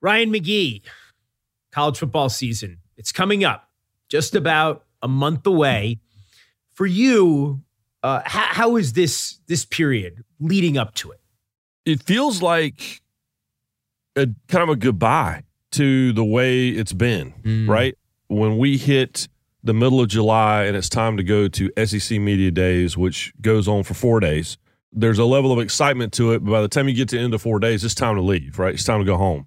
Ryan McGee, college football season. It's coming up, just about a month away. For you, uh, how, how is this this period leading up to it? It feels like a kind of a goodbye to the way it's been, Mm. right? When we hit the middle of July and it's time to go to SEC Media Days, which goes on for four days, there's a level of excitement to it. But by the time you get to the end of four days, it's time to leave, right? It's time to go home.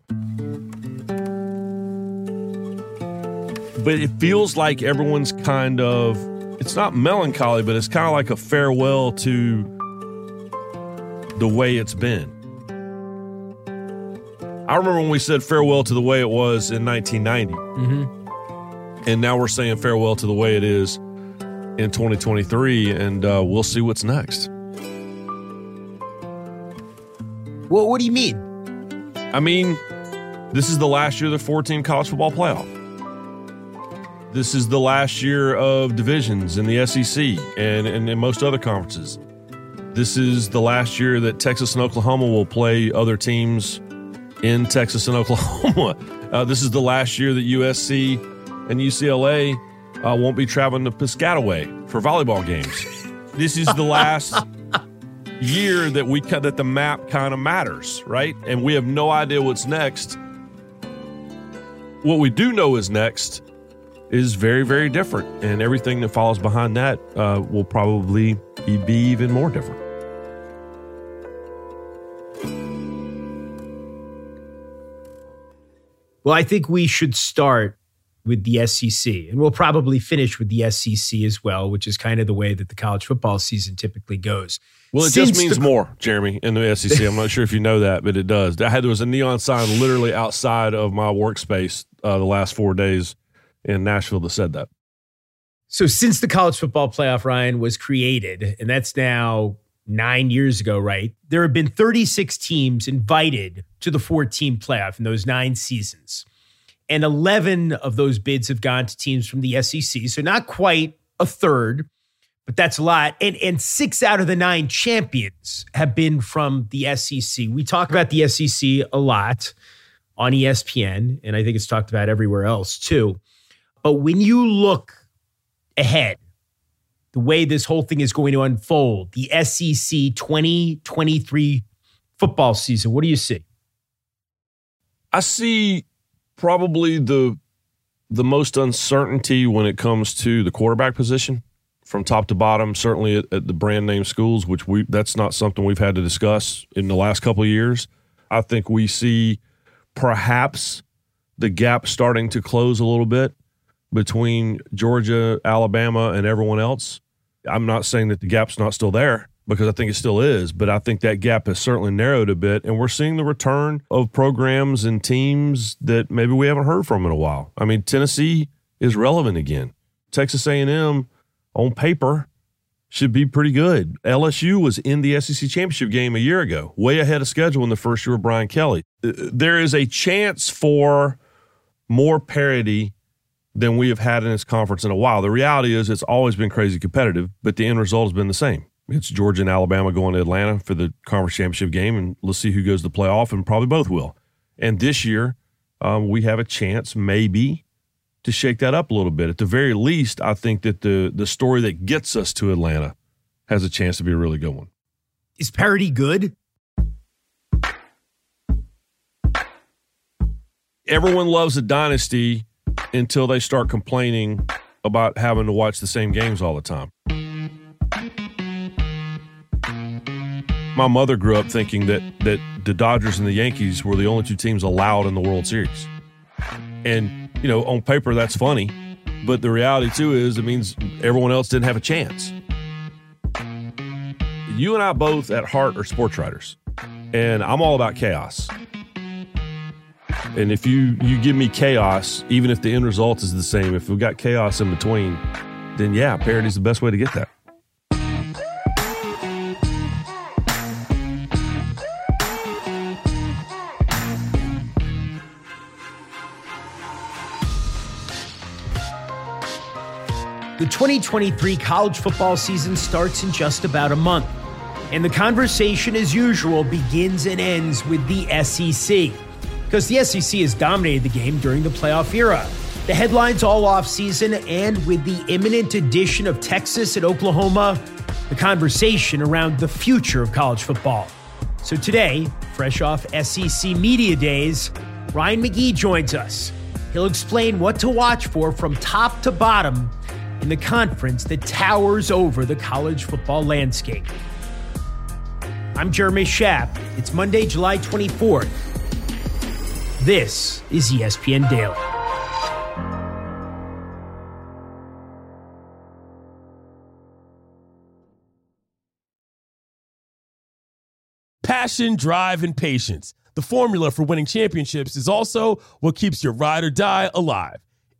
But it feels like everyone's kind of, it's not melancholy, but it's kind of like a farewell to the way it's been. I remember when we said farewell to the way it was in 1990. Mm-hmm. And now we're saying farewell to the way it is in 2023, and uh, we'll see what's next. Well, what do you mean? I mean, this is the last year of the 14 college football playoff. This is the last year of divisions in the SEC and, and in most other conferences. This is the last year that Texas and Oklahoma will play other teams in Texas and Oklahoma. Uh, this is the last year that USC and UCLA uh, won't be traveling to Piscataway for volleyball games. This is the last year that we cut that the map kind of matters, right? And we have no idea what's next. What we do know is next is very, very different, and everything that follows behind that uh, will probably be, be even more different. Well, I think we should start with the SEC, and we'll probably finish with the SEC as well, which is kind of the way that the college football season typically goes. Well, it Since just means the- more, Jeremy, in the SEC. I'm not sure if you know that, but it does. I had there was a neon sign literally outside of my workspace uh, the last four days in Nashville that said that. So, since the college football playoff, Ryan, was created, and that's now nine years ago, right? There have been 36 teams invited to the four team playoff in those nine seasons. And 11 of those bids have gone to teams from the SEC. So, not quite a third, but that's a lot. And, and six out of the nine champions have been from the SEC. We talk about the SEC a lot on ESPN, and I think it's talked about everywhere else too. But when you look ahead, the way this whole thing is going to unfold, the SEC 2023 football season, what do you see? I see probably the the most uncertainty when it comes to the quarterback position from top to bottom. Certainly at, at the brand name schools, which we that's not something we've had to discuss in the last couple of years. I think we see perhaps the gap starting to close a little bit between Georgia, Alabama, and everyone else. I'm not saying that the gap's not still there because I think it still is, but I think that gap has certainly narrowed a bit, and we're seeing the return of programs and teams that maybe we haven't heard from in a while. I mean, Tennessee is relevant again. Texas A&M on paper should be pretty good. LSU was in the SEC championship game a year ago, way ahead of schedule in the first year of Brian Kelly. Uh, There is a chance for more parity than we have had in this conference in a while. The reality is it's always been crazy competitive, but the end result has been the same. It's Georgia and Alabama going to Atlanta for the conference championship game, and let's see who goes to the playoff, and probably both will. And this year, um, we have a chance, maybe, to shake that up a little bit. At the very least, I think that the the story that gets us to Atlanta has a chance to be a really good one. Is parody good? Everyone loves a dynasty until they start complaining about having to watch the same games all the time. My mother grew up thinking that that the Dodgers and the Yankees were the only two teams allowed in the World Series. And, you know, on paper that's funny, but the reality too is it means everyone else didn't have a chance. You and I both at heart are sports writers. And I'm all about chaos. And if you you give me chaos, even if the end result is the same, if we've got chaos in between, then yeah, parody's the best way to get that. The 2023 college football season starts in just about a month. And the conversation, as usual, begins and ends with the SEC. because the SEC has dominated the game during the playoff era. The headlines all off season, and with the imminent addition of Texas and Oklahoma, the conversation around the future of college football. So today, fresh off SEC Media Days, Ryan McGee joins us. He'll explain what to watch for from top to bottom in the conference that towers over the college football landscape. I'm Jeremy Schaap. It's Monday, July 24th. This is ESPN Daily. Passion, drive, and patience. The formula for winning championships is also what keeps your ride or die alive.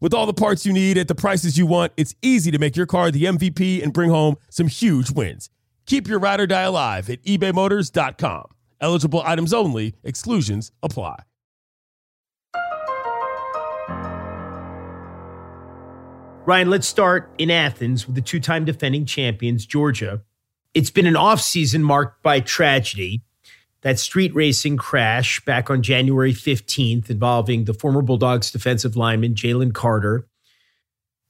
With all the parts you need at the prices you want, it's easy to make your car the MVP and bring home some huge wins. Keep your ride or die alive at ebaymotors.com. Eligible items only, exclusions apply. Ryan, let's start in Athens with the two time defending champions, Georgia. It's been an offseason marked by tragedy. That street racing crash back on January 15th involving the former Bulldogs defensive lineman Jalen Carter.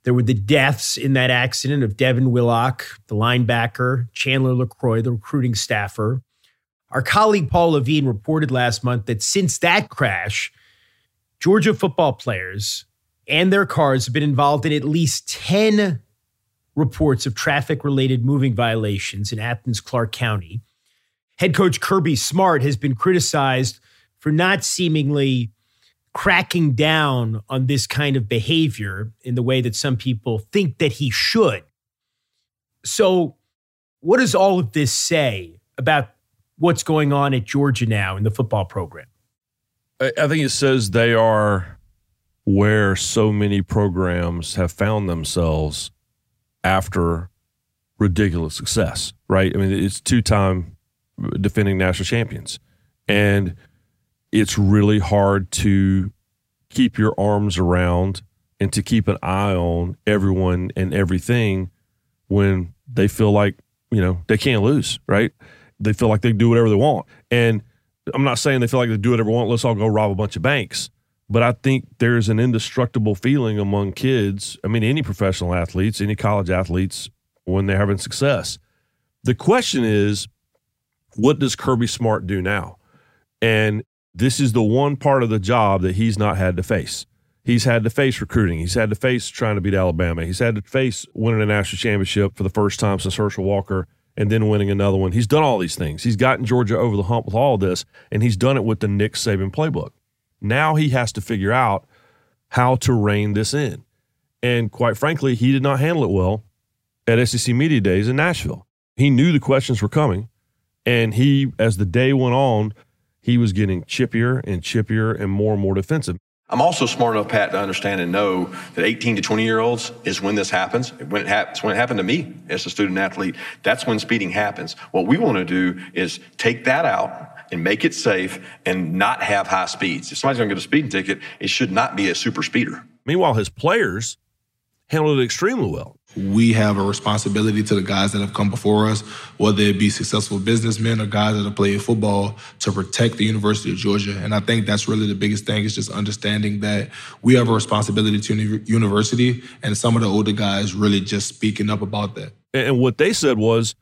There were the deaths in that accident of Devin Willock, the linebacker, Chandler LaCroix, the recruiting staffer. Our colleague Paula Lavigne reported last month that since that crash, Georgia football players and their cars have been involved in at least 10 reports of traffic related moving violations in Athens, Clarke County. Head coach Kirby Smart has been criticized for not seemingly cracking down on this kind of behavior in the way that some people think that he should. So, what does all of this say about what's going on at Georgia now in the football program? I think it says they are where so many programs have found themselves after ridiculous success, right? I mean, it's two time defending national champions. And it's really hard to keep your arms around and to keep an eye on everyone and everything when they feel like, you know, they can't lose, right? They feel like they do whatever they want. And I'm not saying they feel like they do whatever they want. Let's all go rob a bunch of banks. But I think there's an indestructible feeling among kids. I mean, any professional athletes, any college athletes, when they're having success. The question is, what does Kirby Smart do now? And this is the one part of the job that he's not had to face. He's had to face recruiting. He's had to face trying to beat Alabama. He's had to face winning a national championship for the first time since Herschel Walker and then winning another one. He's done all these things. He's gotten Georgia over the hump with all of this, and he's done it with the Nick Saban playbook. Now he has to figure out how to rein this in. And quite frankly, he did not handle it well at SEC Media Days in Nashville. He knew the questions were coming, and he, as the day went on, he was getting chippier and chippier and more and more defensive. I'm also smart enough, Pat, to understand and know that 18 to 20 year olds is when this happens. When it happens, when it happened to me as a student athlete, that's when speeding happens. What we want to do is take that out and make it safe and not have high speeds. If somebody's going to get a speeding ticket, it should not be a super speeder. Meanwhile, his players handled it extremely well. We have a responsibility to the guys that have come before us, whether it be successful businessmen or guys that have played football, to protect the University of Georgia. And I think that's really the biggest thing is just understanding that we have a responsibility to the university, and some of the older guys really just speaking up about that. And what they said was,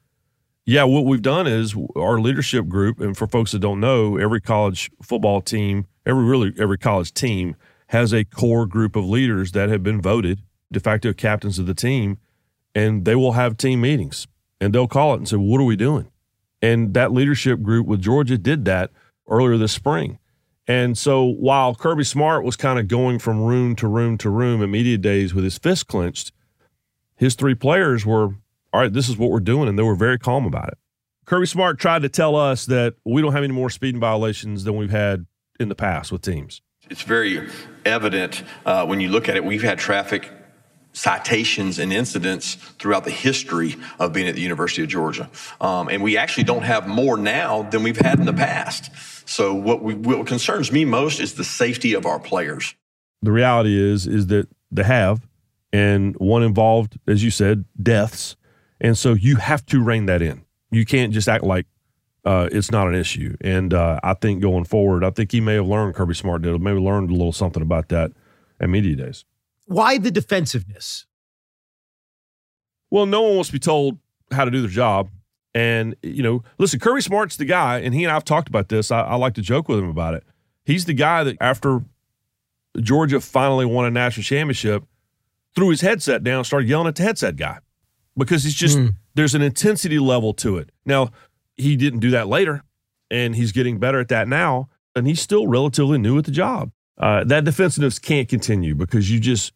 yeah, what we've done is our leadership group, and for folks that don't know, every college football team, every really every college team has a core group of leaders that have been voted de facto captains of the team, and they will have team meetings and they'll call it and say, What are we doing? And that leadership group with Georgia did that earlier this spring. And so while Kirby Smart was kind of going from room to room to room at media days with his fist clenched, his three players were, all right, this is what we're doing. And they were very calm about it. Kirby Smart tried to tell us that we don't have any more speeding violations than we've had in the past with teams It's very evident uh, when you look at it. We've had traffic citations and incidents throughout the history of being at the University of Georgia. Um, and we actually don't have more now than we've had in the past. So what, we, what concerns me most is the safety of our players. The reality is is that they have, and one involved, as you said, deaths, and so you have to rein that in. You can't just act like uh, it's not an issue. And uh, I think going forward, I think he may have learned Kirby Smart did, maybe learned a little something about that at media days. Why the defensiveness? Well, no one wants to be told how to do their job. And, you know, listen, Kirby Smart's the guy, and he and I have talked about this. I, I like to joke with him about it. He's the guy that after Georgia finally won a national championship, threw his headset down, started yelling at the headset guy because he's just, mm. there's an intensity level to it. Now, he didn't do that later, and he's getting better at that now, and he's still relatively new at the job. Uh, that defensiveness can't continue because you just,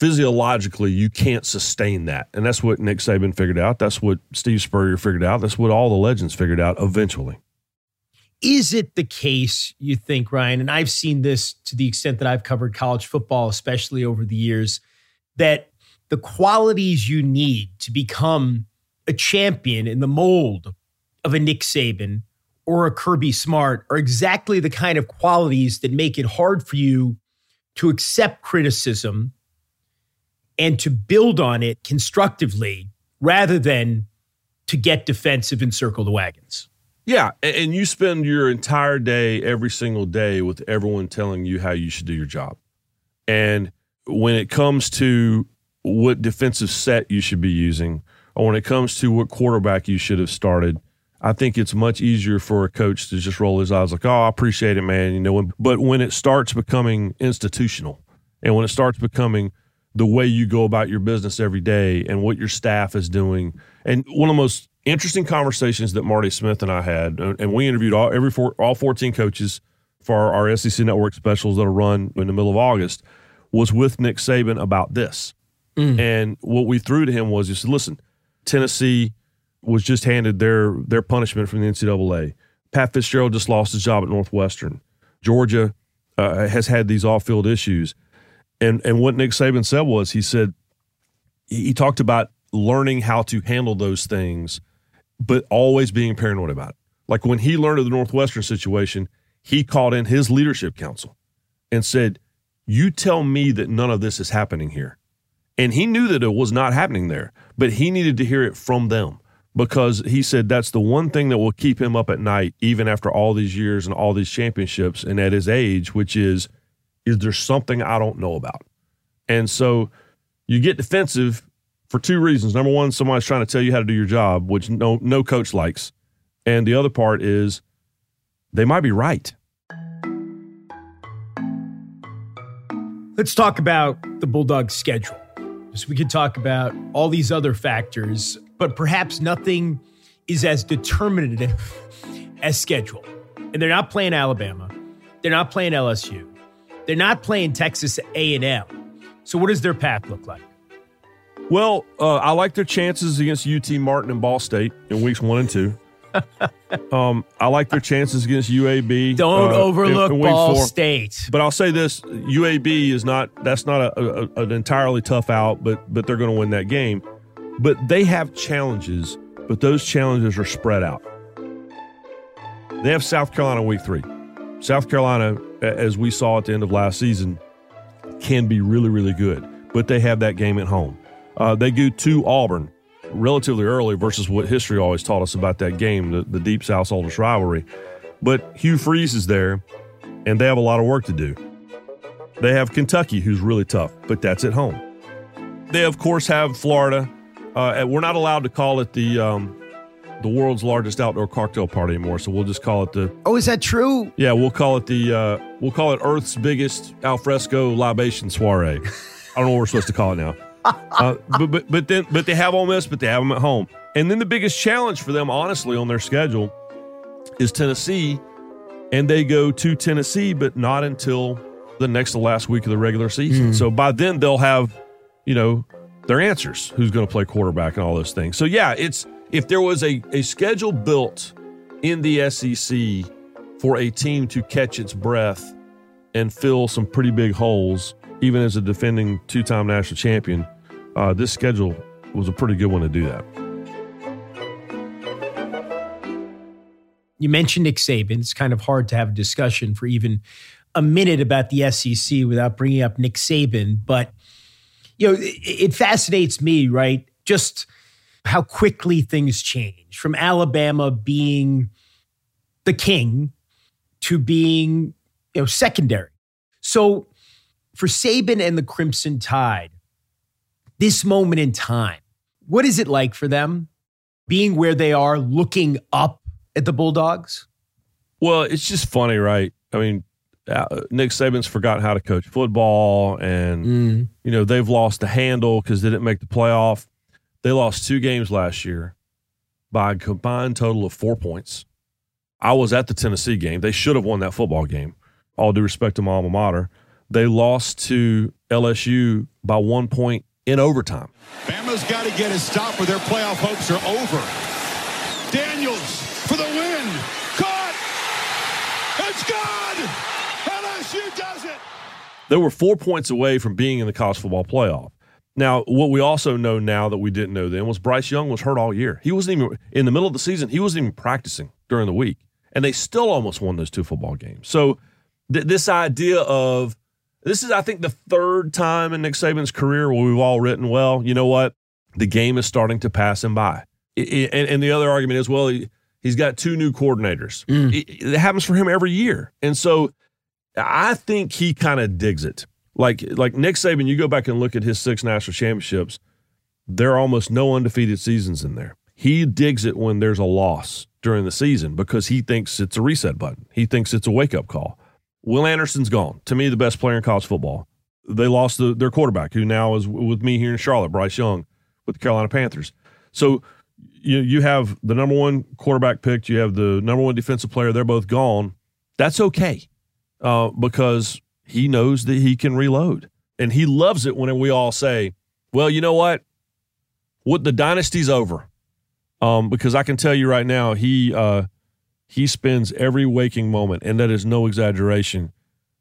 physiologically you can't sustain that. And that's what Nick Saban figured out. That's what Steve Spurrier figured out. That's what all the legends figured out eventually. Is it the case, you think, Ryan, and I've seen this to the extent that I've covered college football, especially over the years, that the qualities you need to become a champion in the mold of a Nick Saban or a Kirby Smart are exactly the kind of qualities that make it hard for you to accept criticism and to build on it constructively rather than to get defensive and circle the wagons. Yeah, and you spend your entire day every single day with everyone telling you how you should do your job. And when it comes to what defensive set you should be using, or when it comes to what quarterback you should have started, I think it's much easier for a coach to just roll his eyes like, "Oh, I appreciate it, man," you know. But when it starts becoming institutional, and when it starts becoming the way you go about your business every day and what your staff is doing. And one of the most interesting conversations that Marty Smith and I had, and we interviewed all every four, all 14 coaches for our, our SEC network specials that'll run in the middle of August, was with Nick Saban about this. Mm. And what we threw to him was, he said, "Listen, Tennessee was just handed their their punishment from the NCAA. Pat Fitzgerald just lost his job at Northwestern. Georgia uh, has had these off field issues." And and what Nick Saban said was he said he talked about learning how to handle those things, but always being paranoid about it. Like when he learned of the Northwestern situation, he called in his leadership council and said, You tell me that none of this is happening here. And he knew that it was not happening there, but he needed to hear it from them because he said that's the one thing that will keep him up at night, even after all these years and all these championships and at his age, which is is there something I don't know about? And so you get defensive for two reasons. Number one, somebody's trying to tell you how to do your job, which no no coach likes. And the other part is they might be right. Let's talk about the Bulldogs schedule. So we could talk about all these other factors, but perhaps nothing is as determinative as schedule. And they're not playing Alabama. They're not playing LSU. They're not playing Texas A&M. So what does their path look like? Well, uh, I like their chances against UT Martin and Ball State in weeks one and two. um, I like their chances against UAB. Don't uh, overlook in, in Ball four. State. But I'll say this: UAB is not. That's not a, a, an entirely tough out, but but they're going to win that game. But they have challenges, but those challenges are spread out. They have South Carolina week three. South Carolina, as we saw at the end of last season, can be really, really good, but they have that game at home. Uh, they go to Auburn relatively early versus what history always taught us about that game, the, the Deep South oldest rivalry. But Hugh Freeze is there, and they have a lot of work to do. They have Kentucky, who's really tough, but that's at home. They, of course, have Florida. Uh, we're not allowed to call it the um, the world's largest outdoor cocktail party anymore. So we'll just call it the. Oh, is that true? Yeah, we'll call it the. Uh, we'll call it Earth's biggest alfresco libation soiree. I don't know what we're supposed to call it now. Uh, but, but but then but they have Ole Miss, but they have them at home. And then the biggest challenge for them, honestly, on their schedule, is Tennessee, and they go to Tennessee, but not until the next to last week of the regular season. Mm. So by then they'll have, you know, their answers. Who's going to play quarterback and all those things. So yeah, it's if there was a, a schedule built in the SEC for a team to catch its breath and fill some pretty big holes, even as a defending two time national champion, uh, this schedule was a pretty good one to do that. You mentioned Nick Saban. It's kind of hard to have a discussion for even a minute about the SEC without bringing up Nick Saban. But, you know, it, it fascinates me, right? Just how quickly things change from Alabama being the king to being, you know, secondary. So for Saban and the Crimson Tide, this moment in time, what is it like for them being where they are, looking up at the Bulldogs? Well, it's just funny, right? I mean, uh, Nick Saban's forgotten how to coach football, and mm. you know they've lost the handle because they didn't make the playoff. They lost two games last year by a combined total of four points. I was at the Tennessee game. They should have won that football game. All due respect to my alma mater, they lost to LSU by one point in overtime. Bama's got to get a stop, or their playoff hopes are over. Daniels for the win. Caught. It's gone. LSU does it. They were four points away from being in the college football playoff. Now, what we also know now that we didn't know then was Bryce Young was hurt all year. He wasn't even in the middle of the season. He wasn't even practicing during the week, and they still almost won those two football games. So, th- this idea of this is, I think, the third time in Nick Saban's career where we've all written, well, you know what, the game is starting to pass him by. It, it, and, and, the other argument is, well, he, He's got two new coordinators. Mm. It, it, happens for him every year. And so I think he kind of digs it. Like like Nick Saban, you go back and look at his six national championships, there are almost no undefeated seasons in there. He digs it when there's a loss during the season because he thinks it's a reset button. He thinks it's a wake up call. Will Anderson's gone. To me, the best player in college football. They lost the, their quarterback, who now is with me here in Charlotte, Bryce Young, with the Carolina Panthers. So you you have the number one quarterback picked, you have the number one defensive player. They're both gone. That's okay uh, because he knows that he can reload, and he loves it when we all say, "Well, you know what? What the dynasty's over." Um, because I can tell you right now, he uh, he spends every waking moment, and that is no exaggeration,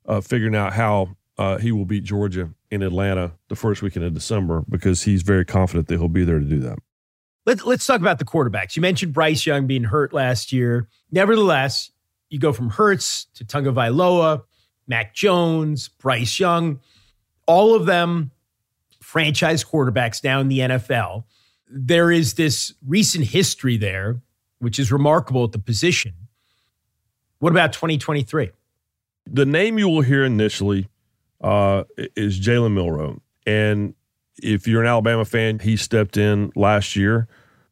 uh, figuring out how uh, he will beat Georgia in Atlanta the first weekend of December because he's very confident that he'll be there to do that. Let, let's talk about the quarterbacks. You mentioned Bryce Young being hurt last year. Nevertheless, you go from Hurts to Tagovailoa, Mac Jones, Bryce Young, all of them franchise quarterbacks now in the NFL. There is this recent history there, which is remarkable at the position. What about 2023? The name you will hear initially uh, is Jalen Milroe. And if you're an Alabama fan, he stepped in last year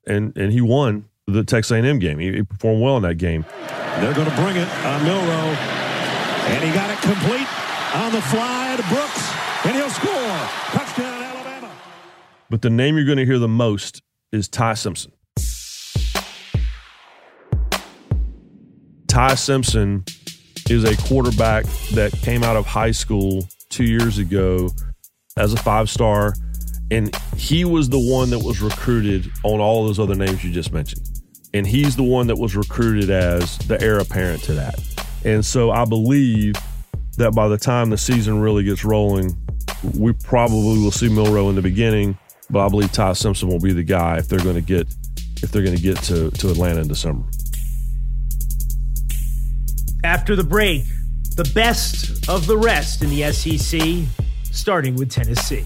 and and he won the Texas A&M game. He, he performed well in that game. They're going to bring it on Milroe, and he got it complete on the fly to Brooks, and he'll score. Touchdown, Alabama. But the name you're going to hear the most is Ty Simpson. Ty Simpson is a quarterback that came out of high school two years ago as a five star and he was the one that was recruited on all those other names you just mentioned. And he's the one that was recruited as the heir apparent to that. And so I believe that by the time the season really gets rolling, we probably will see Milroe in the beginning, but I believe Ty Simpson will be the guy if they're going to get if they're going to get to, to Atlanta in December. After the break, the best of the rest in the SEC, starting with Tennessee.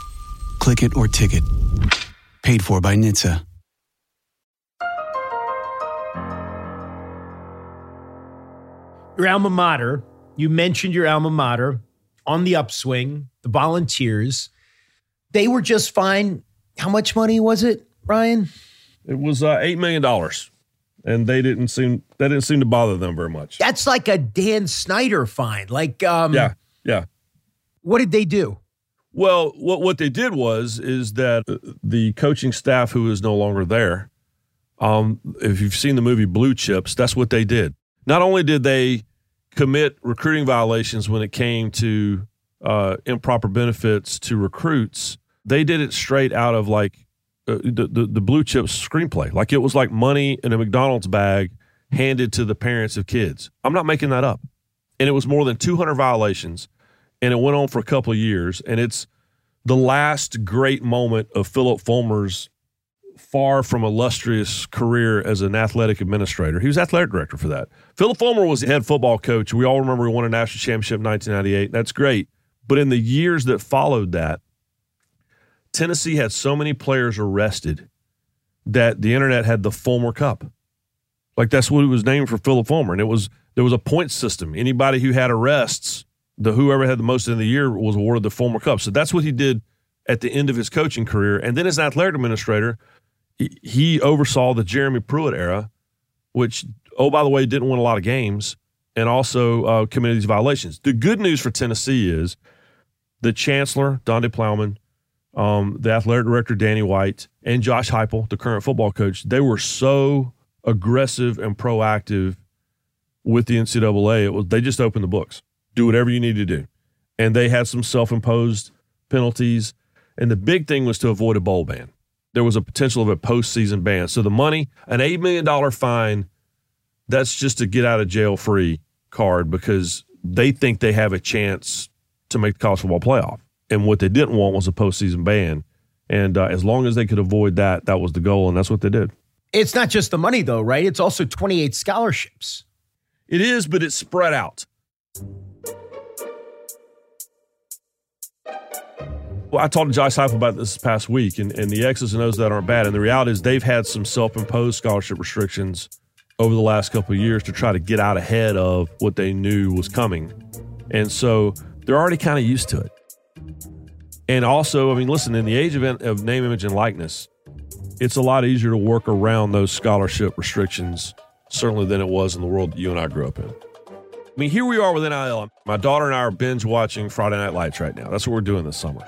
Click it or ticket. Paid for by NHTSA. Your alma mater, you mentioned your alma mater on the upswing, the volunteers. They were just fine. How much money was it, Ryan? It was uh, $8 million. And they didn't seem that didn't seem to bother them very much. That's like a Dan Snyder fine. Like, um, Yeah, yeah. what did they do? Well, what what they did was is that the coaching staff who is no longer there, um, if you've seen the movie Blue Chips, that's what they did. Not only did they commit recruiting violations when it came to uh, improper benefits to recruits, they did it straight out of like uh, the, the the Blue Chips screenplay. Like it was like money in a McDonald's bag handed to the parents of kids. I'm not making that up. And it was more than 200 violations and it went on for a couple of years. And it's the last great moment of Philip Fulmer's far from illustrious career as an athletic administrator. He was athletic director for that. Philip Fulmer was the head football coach. We all remember he won a national championship in 1998. That's great. But in the years that followed that, Tennessee had so many players arrested that the internet had the Fulmer Cup. Like that's what it was named for Philip Fulmer. And it was there was a point system. Anybody who had arrests the whoever had the most in the year was awarded the Fulmer Cup. So that's what he did at the end of his coaching career. And then as an athletic administrator, he, he oversaw the Jeremy Pruitt era, which, oh, by the way, didn't win a lot of games and also uh, committed these violations. The good news for Tennessee is the chancellor, Donde Plowman, um, the athletic director, Danny White, and Josh Heupel, the current football coach, they were so aggressive and proactive with the NCAA. It was they just opened the books do whatever you need to do. And they had some self imposed penalties. And the big thing was to avoid a bowl ban. There was a potential of a postseason ban. So the money, an $8 million fine, that's just a get out of jail free card because they think they have a chance to make the college football playoff. And what they didn't want was a postseason ban. And uh, as long as they could avoid that, that was the goal. And that's what they did. It's not just the money, though, right? It's also 28 scholarships. It is, but it's spread out. Well, I talked to Josh Heupel about this past week, and, and the X's and O's that aren't bad. And the reality is they've had some self-imposed scholarship restrictions over the last couple of years to try to get out ahead of what they knew was coming. And so they're already kind of used to it. And also, I mean, listen, in the age of, of name, image, and likeness, it's a lot easier to work around those scholarship restrictions, certainly than it was in the world that you and I grew up in. I mean, here we are with NIL. My daughter and I are binge watching Friday Night Lights right now. That's what we're doing this summer.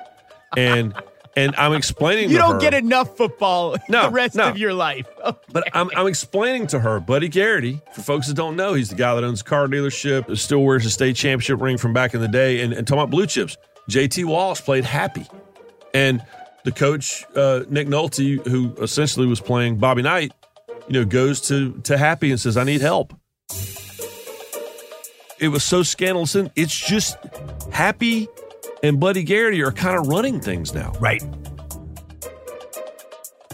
And and I'm explaining You don't her, get enough football No, the rest no. of your life. But I'm, I'm explaining to her, Buddy Garrity, for folks that don't know, he's the guy that owns a car dealership, still wears a state championship ring from back in the day, and, and talking about blue chips. JT Walsh played happy. And the coach, uh, Nick Nolte, who essentially was playing Bobby Knight, you know, goes to, to Happy and says, I need help. It was so scandalous. And it's just Happy and Buddy Garrity are kind of running things now. right.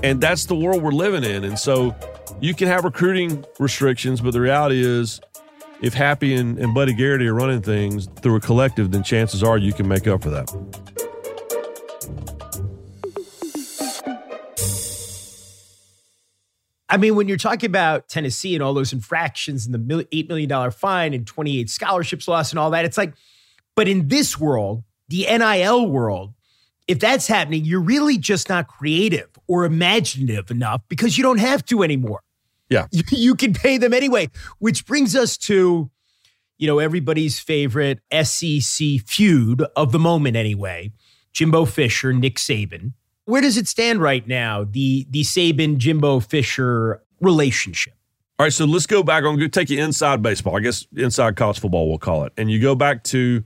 And that's the world we're living in. And so you can have recruiting restrictions, but the reality is if Happy and, and Buddy Garrity are running things through a collective, then chances are you can make up for that. I mean, when you're talking about Tennessee and all those infractions and the $8 million fine and 28 scholarships lost and all that, it's like, but in this world, the NIL world, if that's happening, you're really just not creative or imaginative enough because you don't have to anymore. Yeah. You, you can pay them anyway, which brings us to, you know, everybody's favorite SEC feud of the moment anyway. Jimbo Fisher, Nick Saban. Where does it stand right now? The the Saban Jimbo Fisher relationship. All right, so let's go back. I'm going to take you inside baseball. I guess inside college football, we'll call it. And you go back to,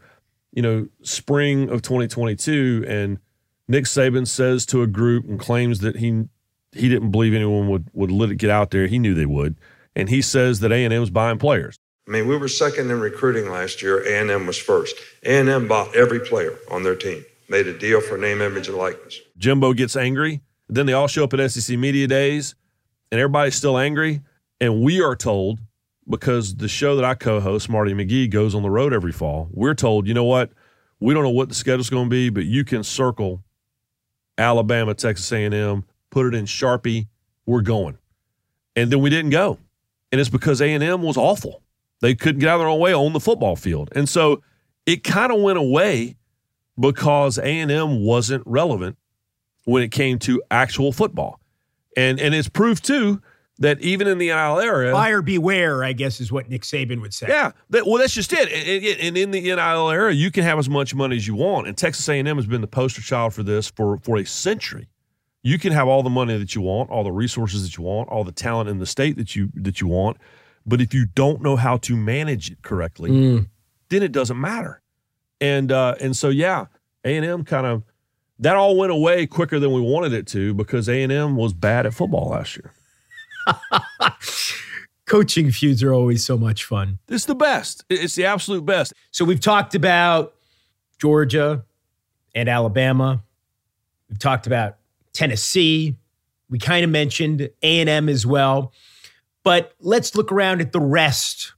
you know, spring of 2022, and Nick Saban says to a group and claims that he he didn't believe anyone would would let it get out there. He knew they would, and he says that A and M was buying players. I mean, we were second in recruiting last year. A&M was first. A&M bought every player on their team, made a deal for name, image, and likeness. Jimbo gets angry Then they all show up at SEC Media Days, and everybody's still angry. And we are told, because the show that I co host, Marty McGee, goes on the road every fall, we're told, you know what? We don't know what the schedule's going to be, but you can circle Alabama, Texas A&M, put it in Sharpie. We're going. And then we didn't go. And it's because A&M was awful. They couldn't get out of their own way on the football field. And so it kind of went away because A&M wasn't relevant when it came to actual football. And and it's proved too that even in the NIL era, buyer beware, I guess is what Nick Saban would say. Yeah, that, well, that's just it. And, and, in the NIL era, you can have as much money as you want, and Texas A&M has been the poster child for this for for a century. You can have all the money that you want, all the resources that you want, all the talent in the state that you that you want, but if you don't know how to manage it correctly, mm. then it doesn't matter. And uh, and so yeah, A&M kind of that all went away quicker than we wanted it to because A&M was bad at football last year. Coaching feuds are always so much fun. It's the best. It's the absolute best. So we've talked about Georgia and Alabama. We've talked about Tennessee. We kind of mentioned A&M as well. But let's look around at the rest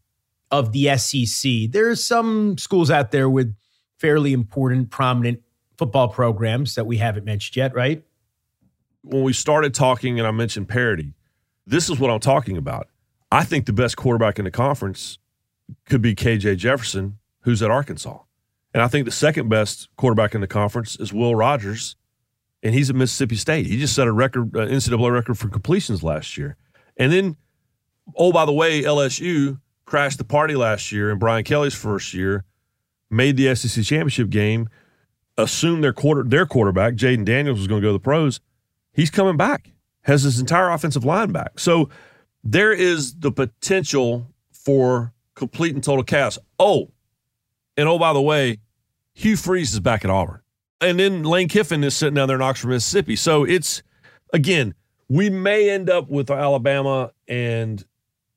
of the SEC. There are some schools out there with fairly important, prominent football programs that we haven't mentioned yet, right? When we started talking and I mentioned parity, this is what I'm talking about. I think the best quarterback in the conference could be KJ Jefferson, who's at Arkansas. And I think the second best quarterback in the conference is Will Rogers, and he's at Mississippi State. He just set a record, uh, NCAA record for completions last year. And then, oh, by the way, LSU crashed the party last year in Brian Kelly's first year, made the SEC championship game, assumed their quarter their quarterback, Jayden Daniels, was going to go to the pros. He's coming back, has his entire offensive line back. So there is the potential for complete and total chaos. Oh, and oh, by the way, Hugh Freeze is back at Auburn. And then Lane Kiffin is sitting down there in Oxford, Mississippi. So it's, again, we may end up with Alabama and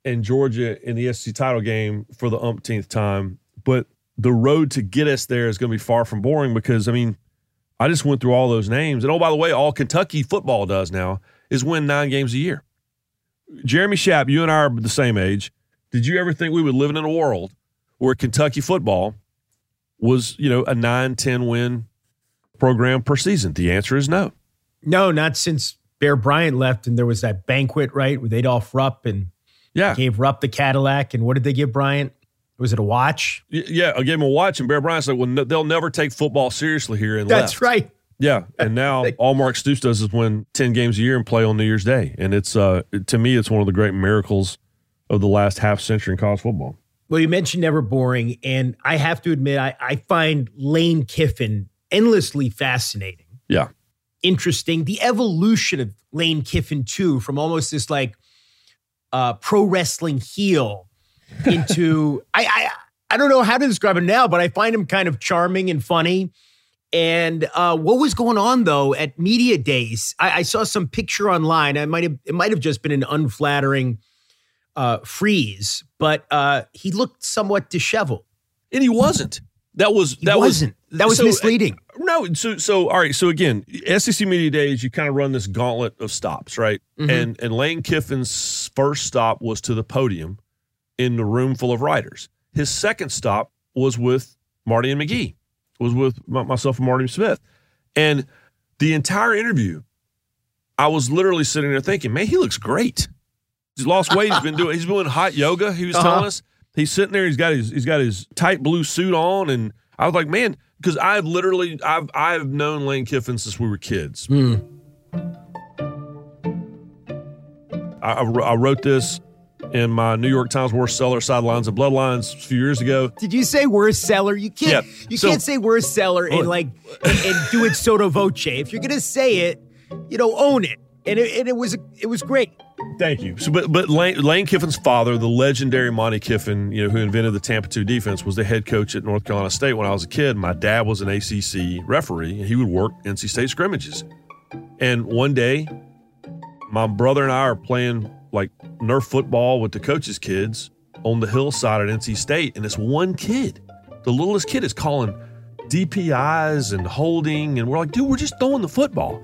and Georgia in the SEC title game for the umpteenth time. But the road to get us there is going to be far from boring because I mean, I just went through all those names, and oh by the way, all Kentucky football does now is win nine games a year. Jeremy Schaap, you and I are the same age. Did you ever think we would live in a world where Kentucky football was, you know, a 9 10 win program per season? The answer is no. No, not since Bear Bryant left and there was that banquet, right, with Adolph Rupp and yeah. gave Rupp the Cadillac. And what did they give Bryant? Was it a watch? Yeah, I gave him a watch, and Bear Bryant said, "Well, no, they'll never take football seriously here." And that's left. right. Yeah, and now all Mark Stoops does is win ten games a year and play on New Year's Day, and it's uh, to me, it's one of the great miracles of the last half century in college football. Well, you mentioned never boring, and I have to admit, I, I find Lane Kiffin endlessly fascinating. Yeah, interesting. The evolution of Lane Kiffin too, from almost this like uh, pro wrestling heel into I, I I don't know how to describe him now, but I find him kind of charming and funny. And uh, what was going on though at media days? I, I, saw some picture online. I might have it might have just been an unflattering uh, freeze, but uh, he looked somewhat disheveled. And he wasn't. That was he that wasn't. Was, that was so, misleading. Uh, no, so so all right. So again, SEC media days, you kind of run this gauntlet of stops, right? Mm-hmm. And and Lane Kiffin's first stop was to the podium in the room full of writers. His second stop was with Marty and McGee, was with myself and Marty Smith. And the entire interview, I was literally sitting there thinking, man, he looks great. He's lost weight. He's been doing he's doing hot yoga. He was uh-huh. telling us. He's sitting there, he's got his he's got his tight blue suit on. And I was like, man, because I've literally I've I've known Lane Kiffin since we were kids. Mm. I, I wrote this in my New York Times worst seller sidelines and bloodlines a few years ago. Did you say worst seller? You can't yeah. you so, can't say worst seller and like and, and, do it sotto voce. If you're gonna say it, you know, own it. And it, and it was it was great. Thank you. So, but but Lane, Lane, Kiffin's father, the legendary Monte Kiffin, you know, who invented the Tampa two defense, was the head coach at North Carolina State when I was a kid. My dad was an ACC referee, and he would work NC State scrimmages. And one day, my brother and I are playing like Nerf football with the coaches' kids on the hillside at NC State, and this one kid, the littlest kid, is calling DPIs and holding, and we're like, dude, we're just throwing the football.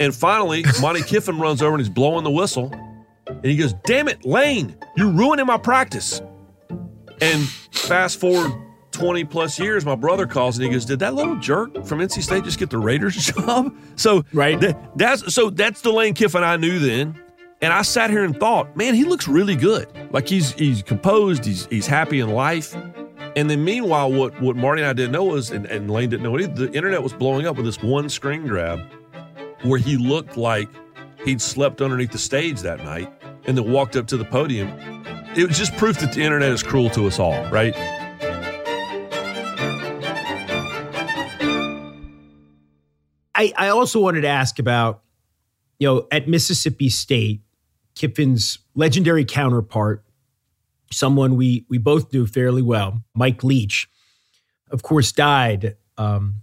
And finally, Monte Kiffin runs over and he's blowing the whistle. And he goes, Damn it, Lane, you're ruining my practice. And fast forward 20 plus years, my brother calls and he goes, Did that little jerk from NC State just get the Raiders job? So Right. th- that's so that's the Lane Kiffin I knew then. And I sat here and thought, man, he looks really good. Like he's he's composed, he's he's happy in life. And then meanwhile, what what Marty and I didn't know was, and, and Lane didn't know it either, the internet was blowing up with this one screen grab where he looked like he'd slept underneath the stage that night and then walked up to the podium. It was just proof that the internet is cruel to us all, right? I, I also wanted to ask about, you know, at Mississippi State, Kiffin's legendary counterpart, someone we we both knew fairly well, Mike Leach, of course, died um,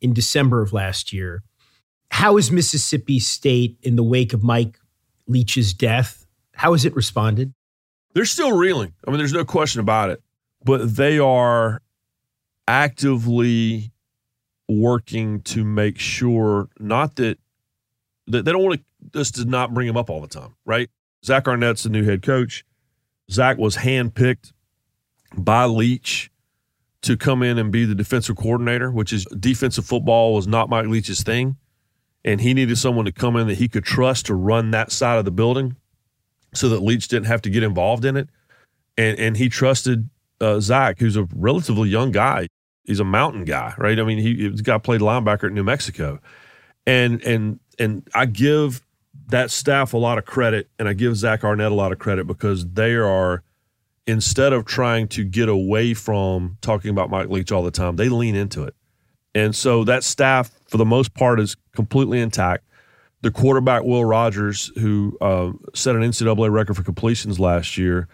in December of last year. How is Mississippi State in the wake of Mike Leach's death? How has it responded? They're still reeling. I mean, there's no question about it. But they are actively working to make sure not that that they don't want to us to not bring him up all the time, right? Zach Arnett's the new head coach. Zach was handpicked by Leach to come in and be the defensive coordinator, which is defensive football was not Mike Leach's thing. And he needed someone to come in that he could trust to run that side of the building so that Leach didn't have to get involved in it. And and he trusted uh, Zach, who's a relatively young guy. He's a mountain guy, right? I mean, he, he's got played linebacker at New Mexico, and and and I give that staff a lot of credit, and I give Zach Arnett a lot of credit because they are instead of trying to get away from talking about Mike Leach all the time, they lean into it, and so that staff for the most part is completely intact the quarterback Will Rogers, who uh, set an NCAA record for completions last year,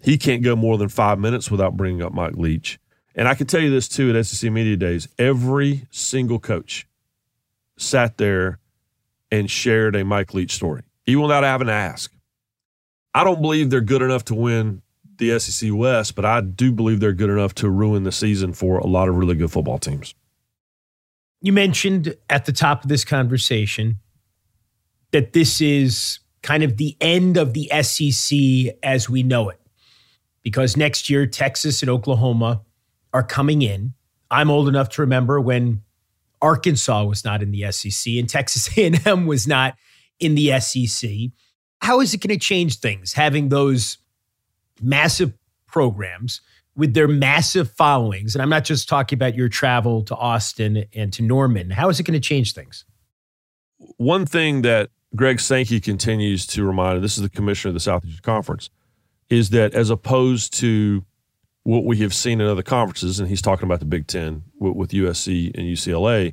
he can't go more than five minutes without bringing up Mike Leach. And I can tell you this too at SEC Media Days: every single coach sat there and shared a Mike Leach story, even without having to ask. I don't believe they're good enough to win the SEC West, but I do believe they're good enough to ruin the season for a lot of really good football teams. You mentioned at the top of this conversation that this is kind of the end of the SEC as we know it. Because next year, Texas and Oklahoma are coming in. I'm old enough to remember when Arkansas was not in the SEC and Texas A&M was not in the SEC. How is it going to change things having those massive programs with their massive followings? And I'm not just talking about your travel to Austin and to Norman. How is it going to change things? One thing that Greg Sankey continues to remind, and this is the commissioner of the Southeast Conference, is that as opposed to what we have seen in other conferences, and he's talking about the Big Ten with, USC and UCLA,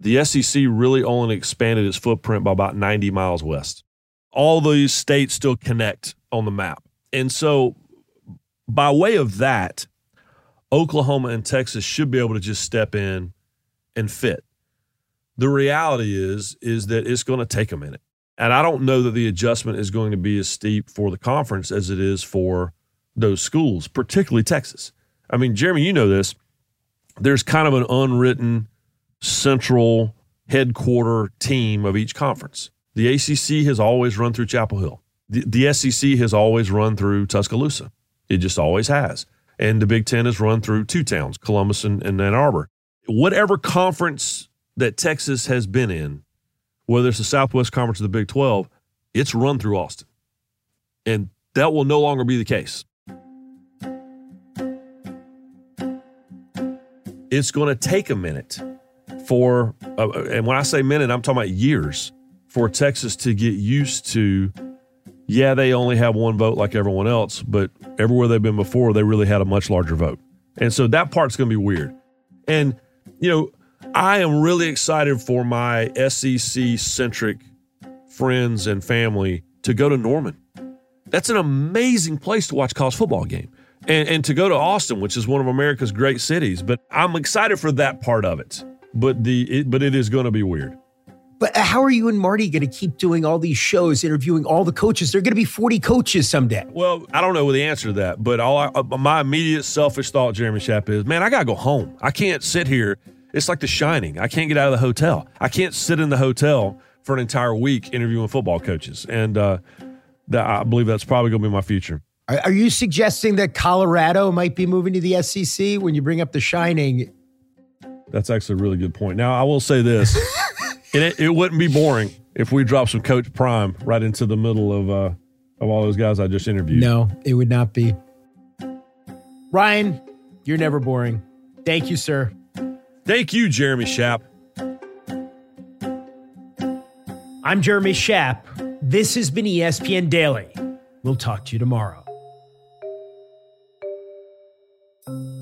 the SEC really only expanded its footprint by about 90 miles west. All these states still connect on the map. And so, by way of that, Oklahoma and Texas should be able to just step in and fit. The reality is is that it's going to take a minute. And I don't know that the adjustment is going to be as steep for the conference as it is for those schools, particularly Texas. I mean, Jeremy, you know this. There's kind of an unwritten central headquarter team of each conference. The ACC has always run through Chapel Hill. The, the SEC has always run through Tuscaloosa. It just always has. And the Big Ten has run through two towns, Columbus and, and Ann Arbor. Whatever conference that Texas has been in, whether it's the Southwest Conference or the Big 12, it's run through Austin. And that will no longer be the case. It's going to take a minute for, uh, and when I say minute, I'm talking about years for Texas to get used to. Yeah, they only have one vote like everyone else, but everywhere they've been before, they really had a much larger vote. And so that part's going to be weird. And, you know, I am really excited for my SEC centric friends and family to go to Norman. That's an amazing place to watch college football game. And, and to go to Austin, which is one of America's great cities. But I'm excited for that part of it. But the it, but it is going to be weird. But how are you and Marty going to keep doing all these shows, interviewing all the coaches? There are going to be 40 coaches someday. Well, I don't know the answer to that, but all I, uh, my immediate selfish thought, Jeremy Schaap, is, man, I got to go home. I can't sit here. It's like The Shining. I can't get out of the hotel. I can't sit in the hotel for an entire week interviewing football coaches, and uh, that I believe that's probably going to be my future. Are, are you suggesting that Colorado might be moving to the SEC when you bring up The Shining? That's actually a really good point. Now, I will say this: it, it wouldn't be boring if we dropped some Coach Prime right into the middle of uh, of all those guys I just interviewed. No, it would not be. Ryan, you're never boring. Thank you, sir. Thank you, Jeremy Schaap. I'm Jeremy Schaap. This has been ESPN Daily. We'll talk to you tomorrow. Thank you.